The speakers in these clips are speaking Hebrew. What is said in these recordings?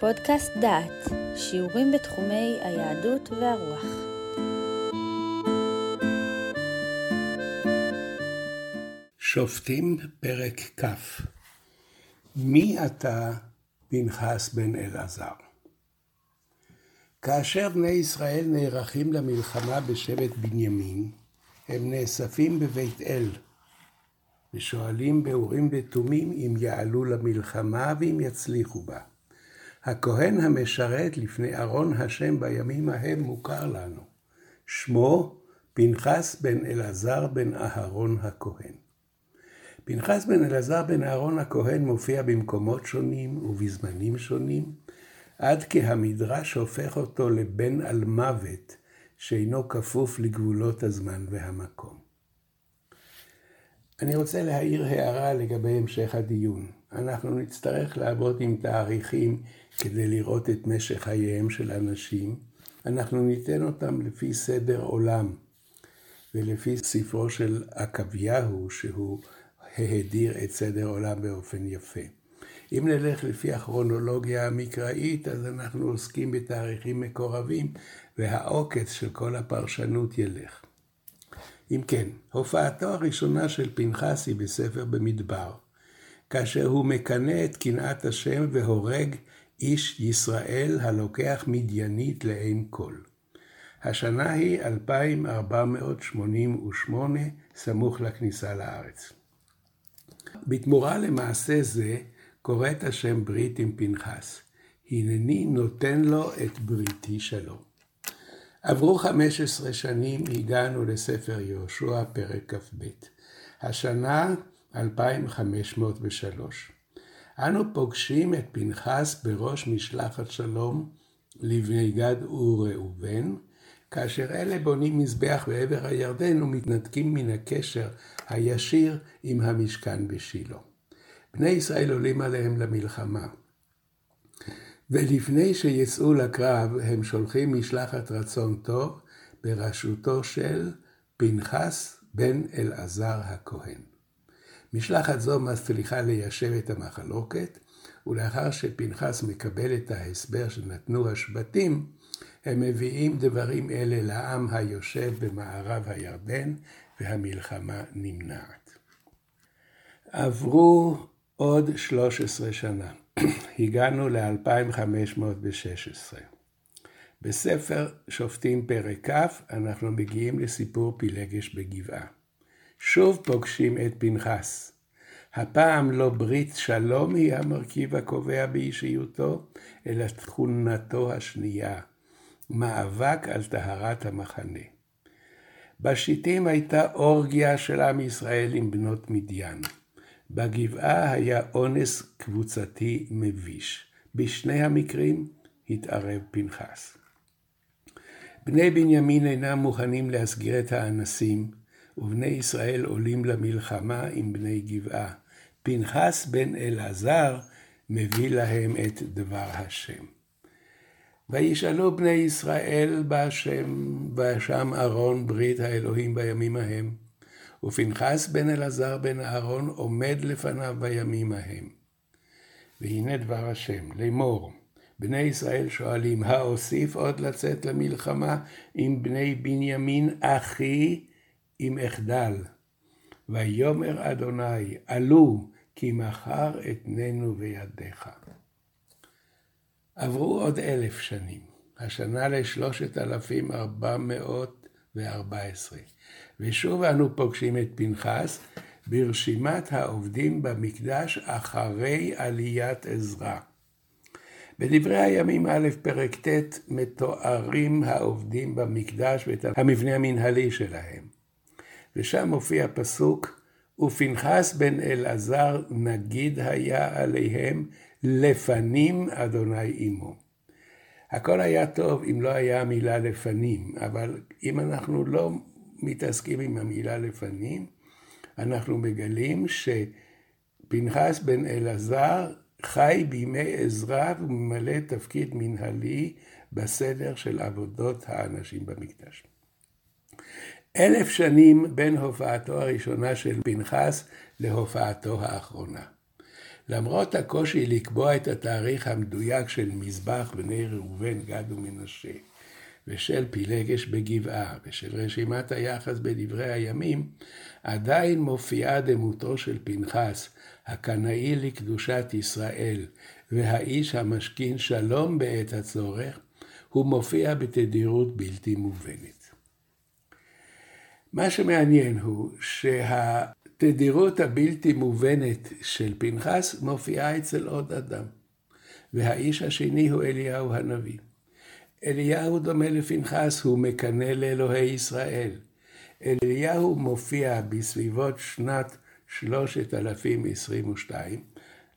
פודקאסט דעת, שיעורים בתחומי היהדות והרוח. שופטים פרק כ' מי אתה פנחס בן אלעזר? כאשר בני ישראל נערכים למלחמה בשבט בנימין, הם נאספים בבית אל, ושואלים באורים ותומים אם יעלו למלחמה ואם יצליחו בה. הכהן המשרת לפני ארון השם בימים ההם מוכר לנו. שמו פנחס בן אלעזר בן אהרון הכהן. פנחס בן אלעזר בן אהרון הכהן מופיע במקומות שונים ובזמנים שונים, עד כי המדרש הופך אותו לבן על מוות, שאינו כפוף לגבולות הזמן והמקום. אני רוצה להעיר הערה לגבי המשך הדיון. אנחנו נצטרך לעבוד עם תאריכים כדי לראות את משך חייהם של אנשים. אנחנו ניתן אותם לפי סדר עולם ולפי ספרו של עקביהו, שהוא ההדיר את סדר עולם באופן יפה. אם נלך לפי הכרונולוגיה המקראית, אז אנחנו עוסקים בתאריכים מקורבים, והעוקץ של כל הפרשנות ילך. אם כן, הופעתו הראשונה של פנחס היא בספר במדבר, כאשר הוא מקנא את קנאת השם והורג איש ישראל הלוקח מדיינית לעין כל. השנה היא 2488, סמוך לכניסה לארץ. בתמורה למעשה זה, כורת השם ברית עם פנחס. הנני נותן לו את בריתי שלום. עברו 15 שנים, הגענו לספר יהושע, פרק כ"ב. השנה 2503. אנו פוגשים את פנחס בראש משלחת שלום לבני גד וראובן, כאשר אלה בונים מזבח בעבר הירדן ומתנתקים מן הקשר הישיר עם המשכן בשילה. בני ישראל עולים עליהם למלחמה. ולפני שיצאו לקרב, הם שולחים משלחת רצון טוב בראשותו של פנחס בן אלעזר הכהן. משלחת זו מצליחה ליישב את המחלוקת, ולאחר שפנחס מקבל את ההסבר שנתנו השבטים, הם מביאים דברים אלה לעם היושב במערב הירדן, והמלחמה נמנעת. עברו עוד 13 שנה. הגענו ל-2516. בספר שופטים פרק כ' אנחנו מגיעים לסיפור פילגש בגבעה. שוב פוגשים את פנחס. הפעם לא ברית שלום היא המרכיב הקובע באישיותו, אלא תכונתו השנייה, מאבק על טהרת המחנה. בשיטים הייתה אורגיה של עם ישראל עם בנות מדיין. בגבעה היה אונס קבוצתי מביש. בשני המקרים התערב פנחס. בני בנימין אינם מוכנים להסגיר את האנסים, ובני ישראל עולים למלחמה עם בני גבעה. פנחס בן אלעזר מביא להם את דבר השם. וישאלו בני ישראל בהשם, בהשם ארון ברית האלוהים בימים ההם. ופנחס בן אלעזר בן אהרון עומד לפניו בימים ההם. והנה דבר השם, לאמור, בני ישראל שואלים, האוסיף עוד לצאת למלחמה עם בני בנימין אחי אם אחדל. ויאמר אדוני, עלו, כי מחר אתננו בידיך. עברו עוד אלף שנים, השנה לשלושת אלפים ארבע מאות וארבע עשרה. ושוב אנו פוגשים את פנחס ברשימת העובדים במקדש אחרי עליית עזרא. בדברי הימים א', פרק ט', מתוארים העובדים במקדש ואת המבנה המנהלי שלהם. ושם מופיע פסוק, ופנחס בן אלעזר נגיד היה עליהם לפנים אדוני עמו. הכל היה טוב אם לא היה המילה לפנים, אבל אם אנחנו לא מתעסקים עם המילה לפנים, אנחנו מגלים שפנחס בן אלעזר חי בימי עזרא וממלא תפקיד מנהלי בסדר של עבודות האנשים במקדש. אלף שנים בין הופעתו הראשונה של פנחס להופעתו האחרונה. למרות הקושי לקבוע את התאריך המדויק של מזבח בני ראובן, גד ומנשה, ושל פילגש בגבעה, ושל רשימת היחס בדברי הימים, עדיין מופיעה דמותו של פנחס, הקנאי לקדושת ישראל, והאיש המשכין שלום בעת הצורך, הוא מופיע בתדירות בלתי מובנת. מה שמעניין הוא שהתדירות הבלתי מובנת של פנחס מופיעה אצל עוד אדם, והאיש השני הוא אליהו הנביא. אליהו דומה לפנחס, הוא מקנא לאלוהי ישראל. אליהו מופיע בסביבות שנת 3022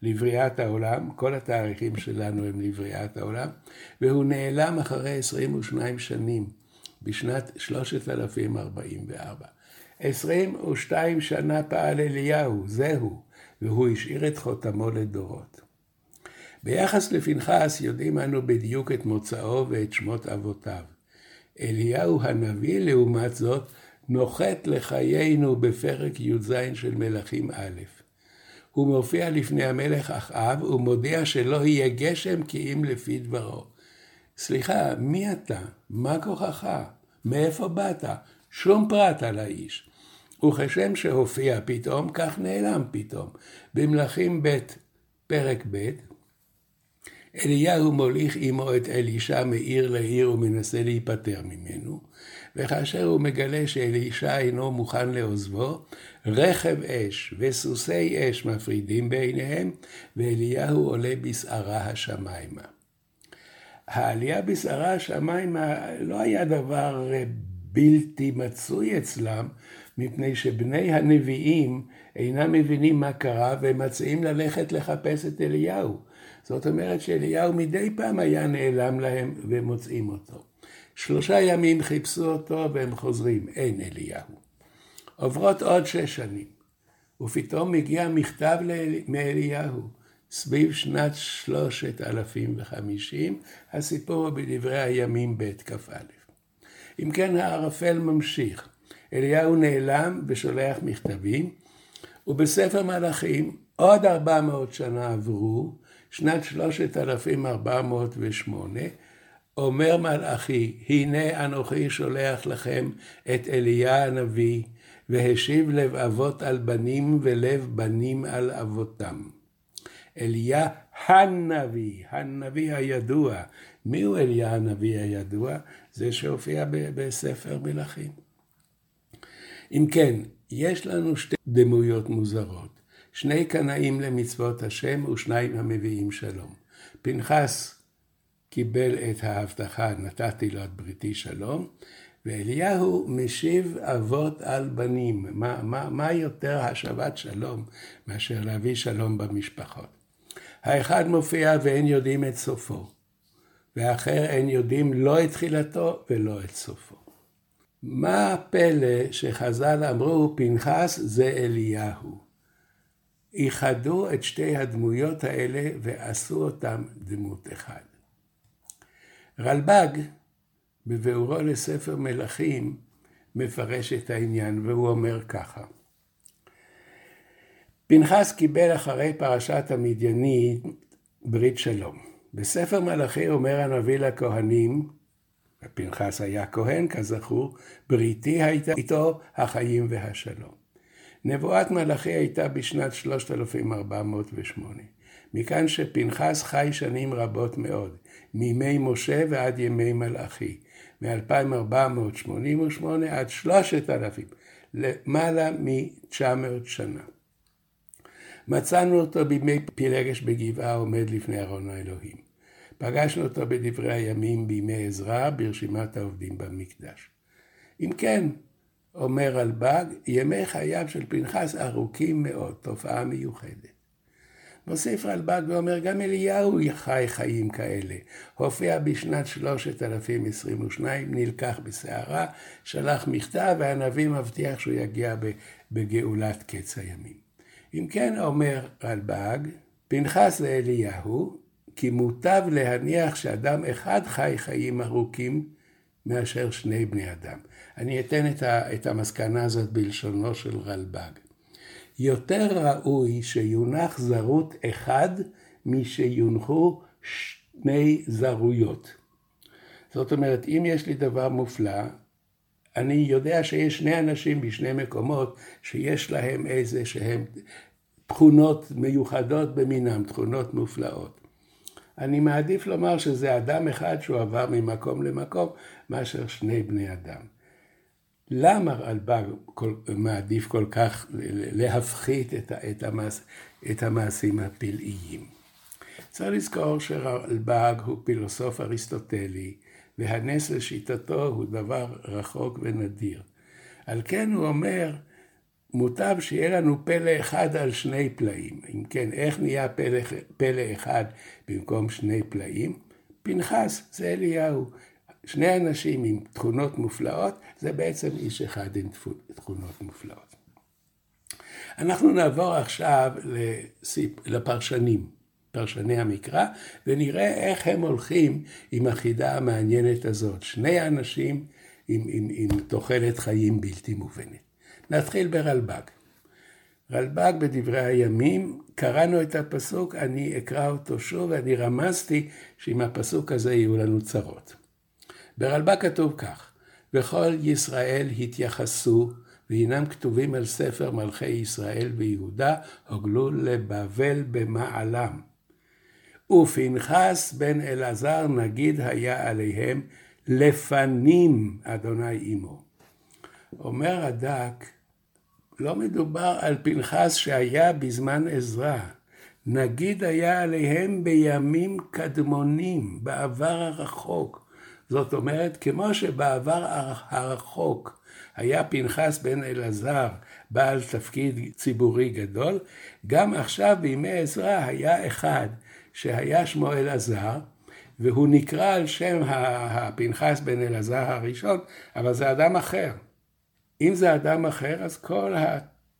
לבריאת העולם, כל התאריכים שלנו הם לבריאת העולם, והוא נעלם אחרי 22 שנים, בשנת 3044. 22 שנה פעל אליהו, זהו, והוא השאיר את חותמו לדורות. ביחס לפנחס יודעים אנו בדיוק את מוצאו ואת שמות אבותיו. אליהו הנביא, לעומת זאת, נוחת לחיינו בפרק י"ז של מלכים א'. הוא מופיע לפני המלך אחאב ומודיע שלא יהיה גשם כי אם לפי דברו. סליחה, מי אתה? מה כוחך? מאיפה באת? שום פרט על האיש. וכשם שהופיע פתאום, כך נעלם פתאום. במלכים ב', פרק ב', אליהו מוליך עמו את אלישע מעיר לעיר ומנסה להיפטר ממנו, וכאשר הוא מגלה שאלישע אינו מוכן לעוזבו, רכב אש וסוסי אש מפרידים בעיניהם, ואליהו עולה בסערה השמיימה. העלייה בסערה השמיימה לא היה דבר בלתי מצוי אצלם, מפני שבני הנביאים אינם מבינים מה קרה והם מציעים ללכת לחפש את אליהו. זאת אומרת שאליהו מדי פעם היה נעלם להם ומוצאים אותו. שלושה ימים חיפשו אותו והם חוזרים, אין אליהו. עוברות עוד שש שנים, ופתאום מגיע מכתב מאליהו, סביב שנת שלושת אלפים וחמישים, הסיפור הוא בדברי הימים ב' כ"א. אם כן הערפל ממשיך, אליהו נעלם ושולח מכתבים, ובספר מלאכים עוד ארבע מאות שנה עברו, שנת שלושת אלפים ארבע מאות ושמונה, אומר מלאכי, הנה אנוכי שולח לכם את אליה הנביא, והשיב לב אבות על בנים ולב בנים על אבותם. אליה הנביא, הנביא הידוע. מיהו אליה הנביא הידוע? זה שהופיע בספר מלכים. אם כן, יש לנו שתי דמויות מוזרות, שני קנאים למצוות השם ושניים המביאים שלום. פנחס קיבל את ההבטחה, נתתי לו את בריתי שלום, ואליהו משיב אבות על בנים. מה, מה, מה יותר השבת שלום מאשר להביא שלום במשפחות? האחד מופיע ואין יודעים את סופו, והאחר אין יודעים לא את תחילתו ולא את סופו. מה הפלא שחז"ל אמרו פנחס זה אליהו? איחדו את שתי הדמויות האלה ועשו אותם דמות אחד. רלב"ג, בביאורו לספר מלכים, מפרש את העניין, והוא אומר ככה: פנחס קיבל אחרי פרשת המדיינית ברית שלום. בספר מלאכי אומר הנביא לכהנים, ופנחס היה כהן כזכור, בריתי הייתה איתו החיים והשלום. נבואת מלאכי הייתה בשנת 3408. מכאן שפנחס חי שנים רבות מאוד, מימי משה ועד ימי מלאכי, מ-2488 עד 3000, למעלה מ-900 שנה. מצאנו אותו בימי פילגש בגבעה עומד לפני ארון האלוהים. פגשנו אותו בדברי הימים בימי עזרא ברשימת העובדים במקדש. אם כן, אומר רלב"ג, ימי חייו של פנחס ארוכים מאוד, תופעה מיוחדת. מוסיף רלב"ג ואומר, גם אליהו חי חיים כאלה. הופיע בשנת 3022, נלקח בסערה, שלח מכתב, והנביא מבטיח שהוא יגיע בגאולת קץ הימים. אם כן, אומר רלב"ג, פנחס לאליהו, כי מוטב להניח שאדם אחד חי חיים ארוכים מאשר שני בני אדם. אני אתן את המסקנה הזאת בלשונו של רלב"ג. יותר ראוי שיונח זרות אחד משיונחו שני זרויות. זאת אומרת, אם יש לי דבר מופלא, אני יודע שיש שני אנשים בשני מקומות שיש להם איזה שהם תכונות מיוחדות במינם, תכונות מופלאות. אני מעדיף לומר שזה אדם אחד שהוא עבר ממקום למקום, מאשר שני בני אדם. למה רלב"ג מעדיף כל כך להפחית את, את, המעש, את המעשים הפלאיים? צריך לזכור שרלב"ג הוא פילוסוף אריסטוטלי, והנס לשיטתו הוא דבר רחוק ונדיר. על כן הוא אומר, מוטב שיהיה לנו פלא אחד על שני פלאים. אם כן, איך נהיה פלא, פלא אחד במקום שני פלאים? פנחס זה אליהו. שני אנשים עם תכונות מופלאות, זה בעצם איש אחד עם תכונות מופלאות. אנחנו נעבור עכשיו לפרשנים, פרשני המקרא, ונראה איך הם הולכים עם החידה המעניינת הזאת. שני אנשים עם, עם, עם תוחלת חיים בלתי מובנת. נתחיל ברלב"ג. רלב"ג בדברי הימים, קראנו את הפסוק, אני אקרא אותו שוב, ואני רמזתי שעם הפסוק הזה יהיו לנו צרות. ברלב"ג כתוב כך, וכל ישראל התייחסו, והנם כתובים על ספר מלכי ישראל ויהודה, הוגלו לבבל במעלם. ופנחס בן אלעזר נגיד היה עליהם לפנים אדוני עמו. אומר הדק, לא מדובר על פנחס שהיה בזמן עזרא, נגיד היה עליהם בימים קדמונים, בעבר הרחוק. זאת אומרת, כמו שבעבר הרחוק היה פנחס בן אלעזר בעל תפקיד ציבורי גדול, גם עכשיו בימי עזרא היה אחד שהיה שמו אלעזר, והוא נקרא על שם הפנחס בן אלעזר הראשון, אבל זה אדם אחר. אם זה אדם אחר, אז כל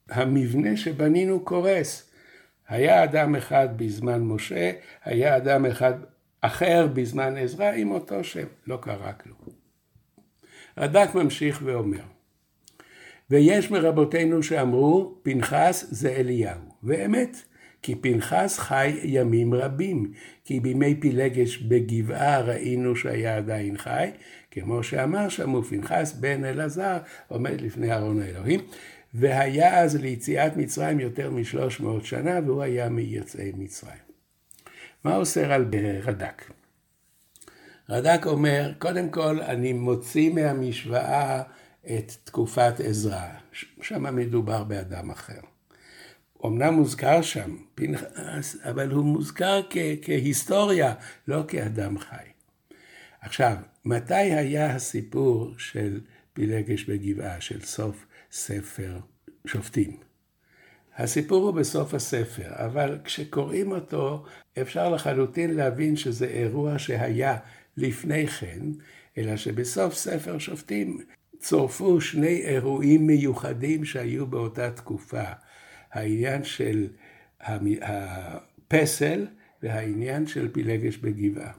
המבנה שבנינו קורס. היה אדם אחד בזמן משה, היה אדם אחד אחר בזמן עזרא עם אותו שם, לא קרה כלום. רד"ק ממשיך ואומר, ויש מרבותינו שאמרו, פנחס זה אליהו, ואמת, כי פנחס חי ימים רבים, כי בימי פילגש בגבעה ראינו שהיה עדיין חי, כמו שאמר שם, ופנחס בן אלעזר עומד לפני ארון האלוהים, והיה אז ליציאת מצרים יותר משלוש מאות שנה, והוא היה מיוצאי מצרים. מה עושה רד"ק? רד"ק אומר, קודם כל אני מוציא מהמשוואה את תקופת עזרא, שם מדובר באדם אחר. אמנם מוזכר שם פנחס, אבל הוא מוזכר כ- כהיסטוריה, לא כאדם חי. עכשיו, מתי היה הסיפור של פילגש בגבעה, של סוף ספר שופטים? הסיפור הוא בסוף הספר, אבל כשקוראים אותו אפשר לחלוטין להבין שזה אירוע שהיה לפני כן, אלא שבסוף ספר שופטים צורפו שני אירועים מיוחדים שהיו באותה תקופה. העניין של הפסל והעניין של פילגש בגבעה.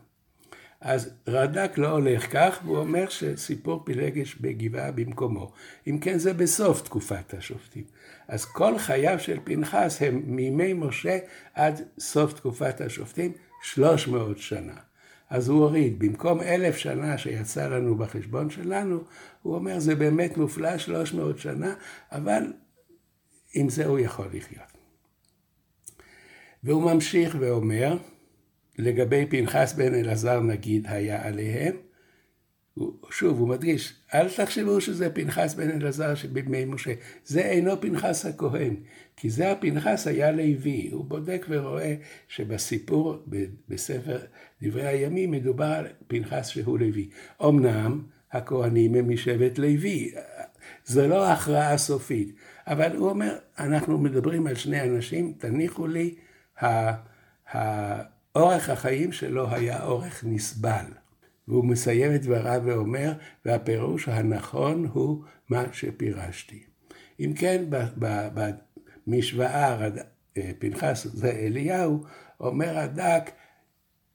אז רד"ק לא הולך כך, והוא אומר שסיפור פילגש בגבעה במקומו. אם כן, זה בסוף תקופת השופטים. אז כל חייו של פנחס הם מימי משה עד סוף תקופת השופטים, 300 שנה. אז הוא הוריד, במקום אלף שנה שיצא לנו בחשבון שלנו, הוא אומר, זה באמת מופלא 300 שנה, אבל עם זה הוא יכול לחיות. והוא ממשיך ואומר, לגבי פנחס בן אלעזר נגיד היה עליהם, שוב, הוא מדגיש, אל תחשבו שזה פנחס בן אלעזר שבימי משה, זה אינו פנחס הכהן, כי זה הפנחס היה לוי, הוא בודק ורואה שבסיפור בספר דברי הימים מדובר על פנחס שהוא לוי. אמנם הכהנים הם משבט לוי, זה לא הכרעה סופית, אבל הוא אומר, אנחנו מדברים על שני אנשים, תניחו לי, אורך החיים שלו היה אורך נסבל. והוא מסיים את דבריו ואומר, והפירוש הנכון הוא מה שפירשתי. אם כן, במשוואה, אה, פנחס זה אליהו, אומר הדק,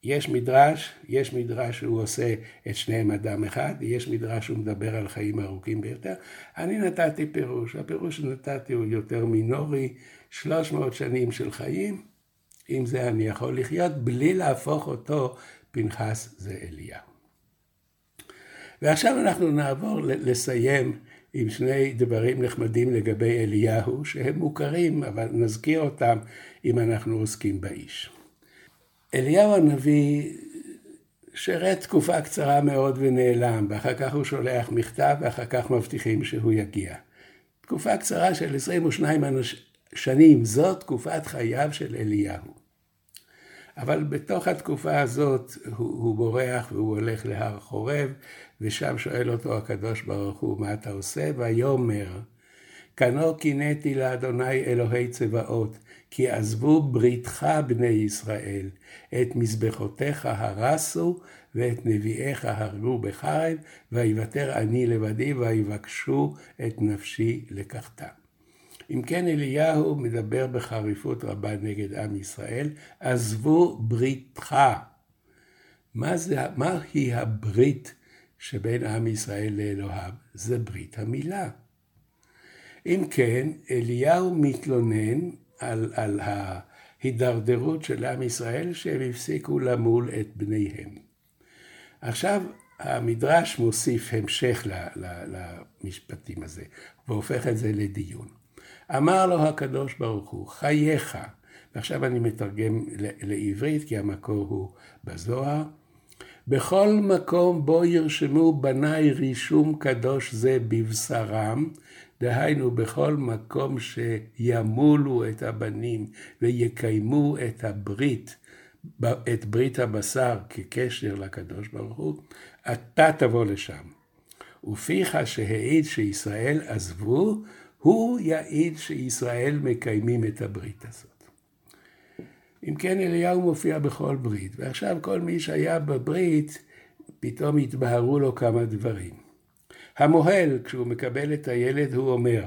יש מדרש, יש מדרש שהוא עושה את שניהם אדם אחד, יש מדרש שהוא מדבר על חיים ארוכים ביותר. אני נתתי פירוש, הפירוש שנתתי הוא יותר מינורי, 300 שנים של חיים, עם זה אני יכול לחיות בלי להפוך אותו פנחס זה אליהו. ועכשיו אנחנו נעבור לסיים עם שני דברים נחמדים לגבי אליהו, שהם מוכרים, אבל נזכיר אותם אם אנחנו עוסקים באיש. אליהו הנביא שירת תקופה קצרה מאוד ונעלם, ואחר כך הוא שולח מכתב, ואחר כך מבטיחים שהוא יגיע. תקופה קצרה של 22 שנים, זאת תקופת חייו של אליהו. אבל בתוך התקופה הזאת הוא, הוא בורח והוא הולך להר חורב, ושם שואל אותו הקדוש ברוך הוא, מה אתה עושה? ויאמר, כנו קינאתי לאדוני אלוהי צבאות, כי עזבו בריתך בני ישראל, את מזבחותיך הרסו, ואת נביאיך הרגו בחרב, ויוותר אני לבדי, ויבקשו את נפשי לקחתה. אם כן אליהו מדבר בחריפות רבה נגד עם ישראל, עזבו בריתך. מה זה, מהי הברית שבין עם ישראל לאלוהיו? זה ברית המילה. אם כן, אליהו מתלונן על, על ההידרדרות של עם ישראל שהם הפסיקו למול את בניהם. עכשיו המדרש מוסיף המשך למשפטים הזה והופך את זה לדיון. אמר לו הקדוש ברוך הוא, חייך, ועכשיו אני מתרגם לעברית כי המקור הוא בזוהר, בכל מקום בו ירשמו בניי רישום קדוש זה בבשרם, דהיינו בכל מקום שימולו את הבנים ויקיימו את הברית, את ברית הבשר כקשר לקדוש ברוך הוא, אתה תבוא לשם. ופיך שהעיד שישראל עזבו, הוא יעיד שישראל מקיימים את הברית הזאת. אם כן, אליהו מופיע בכל ברית, ועכשיו כל מי שהיה בברית, פתאום התבהרו לו כמה דברים. המוהל, כשהוא מקבל את הילד, הוא אומר,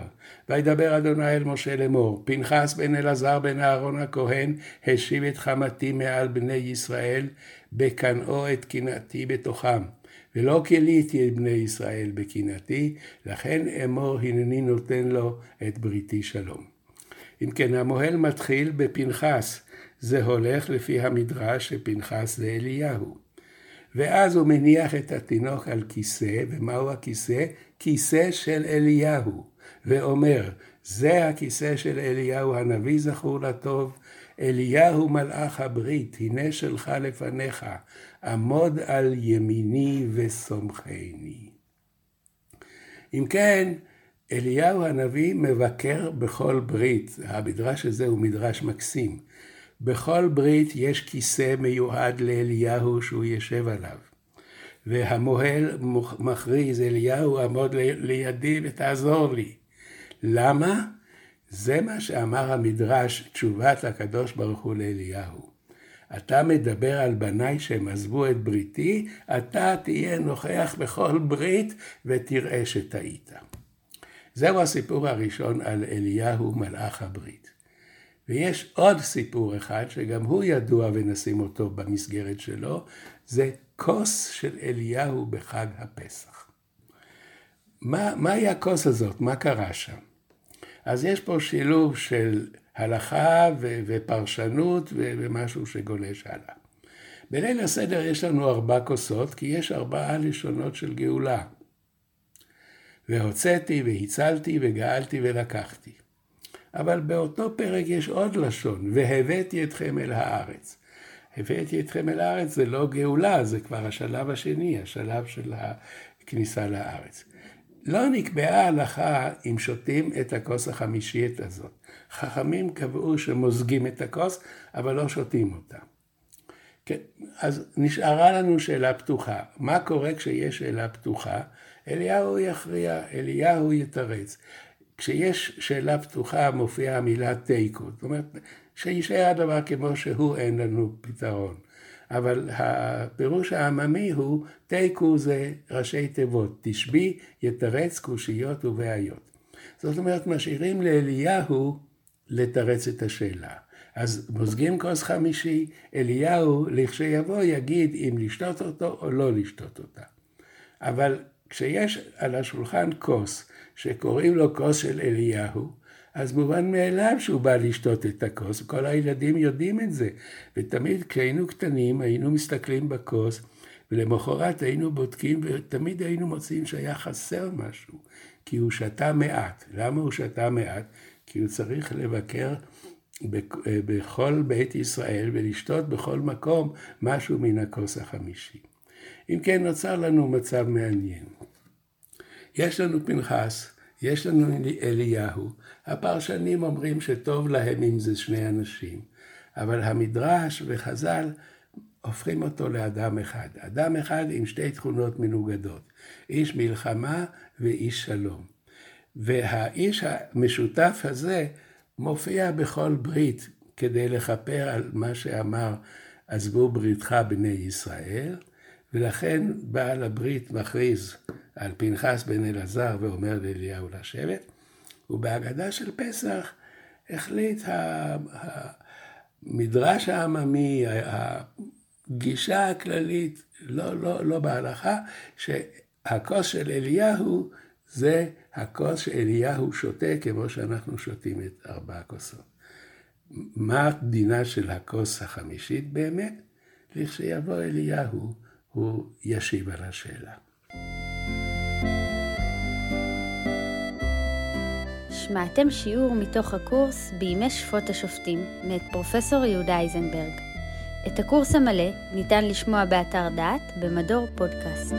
וידבר אדוני אל משה לאמור, פנחס בן אלעזר בן אהרון הכהן, השיב את חמתי מעל בני ישראל, בקנאו את קנאתי בתוכם. ולא כליתי את בני ישראל בקנאתי, לכן אמור הנני נותן לו את בריתי שלום. אם כן, המוהל מתחיל בפנחס, זה הולך לפי המדרש שפנחס זה אליהו. ואז הוא מניח את התינוק על כיסא, ומהו הכיסא? כיסא של אליהו, ואומר, זה הכיסא של אליהו הנביא זכור לטוב, אליהו מלאך הברית, הנה שלך לפניך, עמוד על ימיני וסומכני. אם כן, אליהו הנביא מבקר בכל ברית, המדרש הזה הוא מדרש מקסים. בכל ברית יש כיסא מיועד לאליהו שהוא יושב עליו. והמוהל מכריז, אליהו עמוד לידי ותעזור לי. למה? זה מה שאמר המדרש, תשובת הקדוש ברוך הוא לאליהו. אתה מדבר על בניי שהם עזבו את בריתי, אתה תהיה נוכח בכל ברית ותראה שטעית. זהו הסיפור הראשון על אליהו מלאך הברית. ויש עוד סיפור אחד שגם הוא ידוע ונשים אותו במסגרת שלו, זה כוס של אליהו בחג הפסח. מה, מהי הכוס הזאת? מה קרה שם? אז יש פה שילוב של הלכה ו- ופרשנות ו- ומשהו שגולש הלאה. בליל הסדר יש לנו ארבע כוסות, כי יש ארבעה לשונות של גאולה. והוצאתי והצלתי וגאלתי ולקחתי. אבל באותו פרק יש עוד לשון, והבאתי אתכם אל הארץ. הבאתי אתכם אל הארץ זה לא גאולה, זה כבר השלב השני, השלב של הכניסה לארץ. לא נקבעה הלכה אם שותים את הכוס החמישית הזאת. חכמים קבעו שמוזגים את הכוס, אבל לא שותים אותה. כן, אז נשארה לנו שאלה פתוחה. מה קורה כשיש שאלה פתוחה? אליהו יכריע, אליהו יתרץ. כשיש שאלה פתוחה מופיעה המילה תיקו. זאת אומרת, שישאר הדבר כמו שהוא, אין לנו פתרון. אבל הפירוש העממי הוא, תיקו זה ראשי תיבות, תשבי, יתרץ, קושיות ובעיות. זאת אומרת, משאירים לאליהו לתרץ את השאלה. אז מוזגים כוס חמישי, אליהו לכשיבוא יגיד אם לשתות אותו או לא לשתות אותה. אבל כשיש על השולחן כוס שקוראים לו כוס של אליהו, אז מובן מאליו שהוא בא לשתות את הכוס, כל הילדים יודעים את זה. ותמיד כשהיינו קטנים היינו מסתכלים בכוס, ולמחרת היינו בודקים ותמיד היינו מוצאים שהיה חסר משהו, כי הוא שתה מעט. למה הוא שתה מעט? כי הוא צריך לבקר בכל בית ישראל ולשתות בכל מקום משהו מן הכוס החמישי. אם כן, נוצר לנו מצב מעניין. יש לנו פנחס, יש לנו אליהו, הפרשנים אומרים שטוב להם אם זה שני אנשים, אבל המדרש וחז"ל הופכים אותו לאדם אחד. אדם אחד עם שתי תכונות מנוגדות, איש מלחמה ואיש שלום. והאיש המשותף הזה מופיע בכל ברית כדי לכפר על מה שאמר עזבו בריתך בני ישראל, ולכן בעל הברית מכריז על פנחס בן אלעזר ואומר לאליהו לשבת, ובהגדה של פסח החליט המדרש העממי, הגישה הכללית, לא, לא, לא בהלכה, שהכוס של אליהו זה הכוס שאליהו שותה כמו שאנחנו שותים את ארבע הכוסות. מה דינה של הכוס החמישית באמת? לכשיבוא אליהו, הוא ישיב על השאלה. שמעתם שיעור מתוך הקורס בימי שפוט השופטים מאת פרופסור יהודה אייזנברג. את הקורס המלא ניתן לשמוע באתר דעת במדור פודקאסט.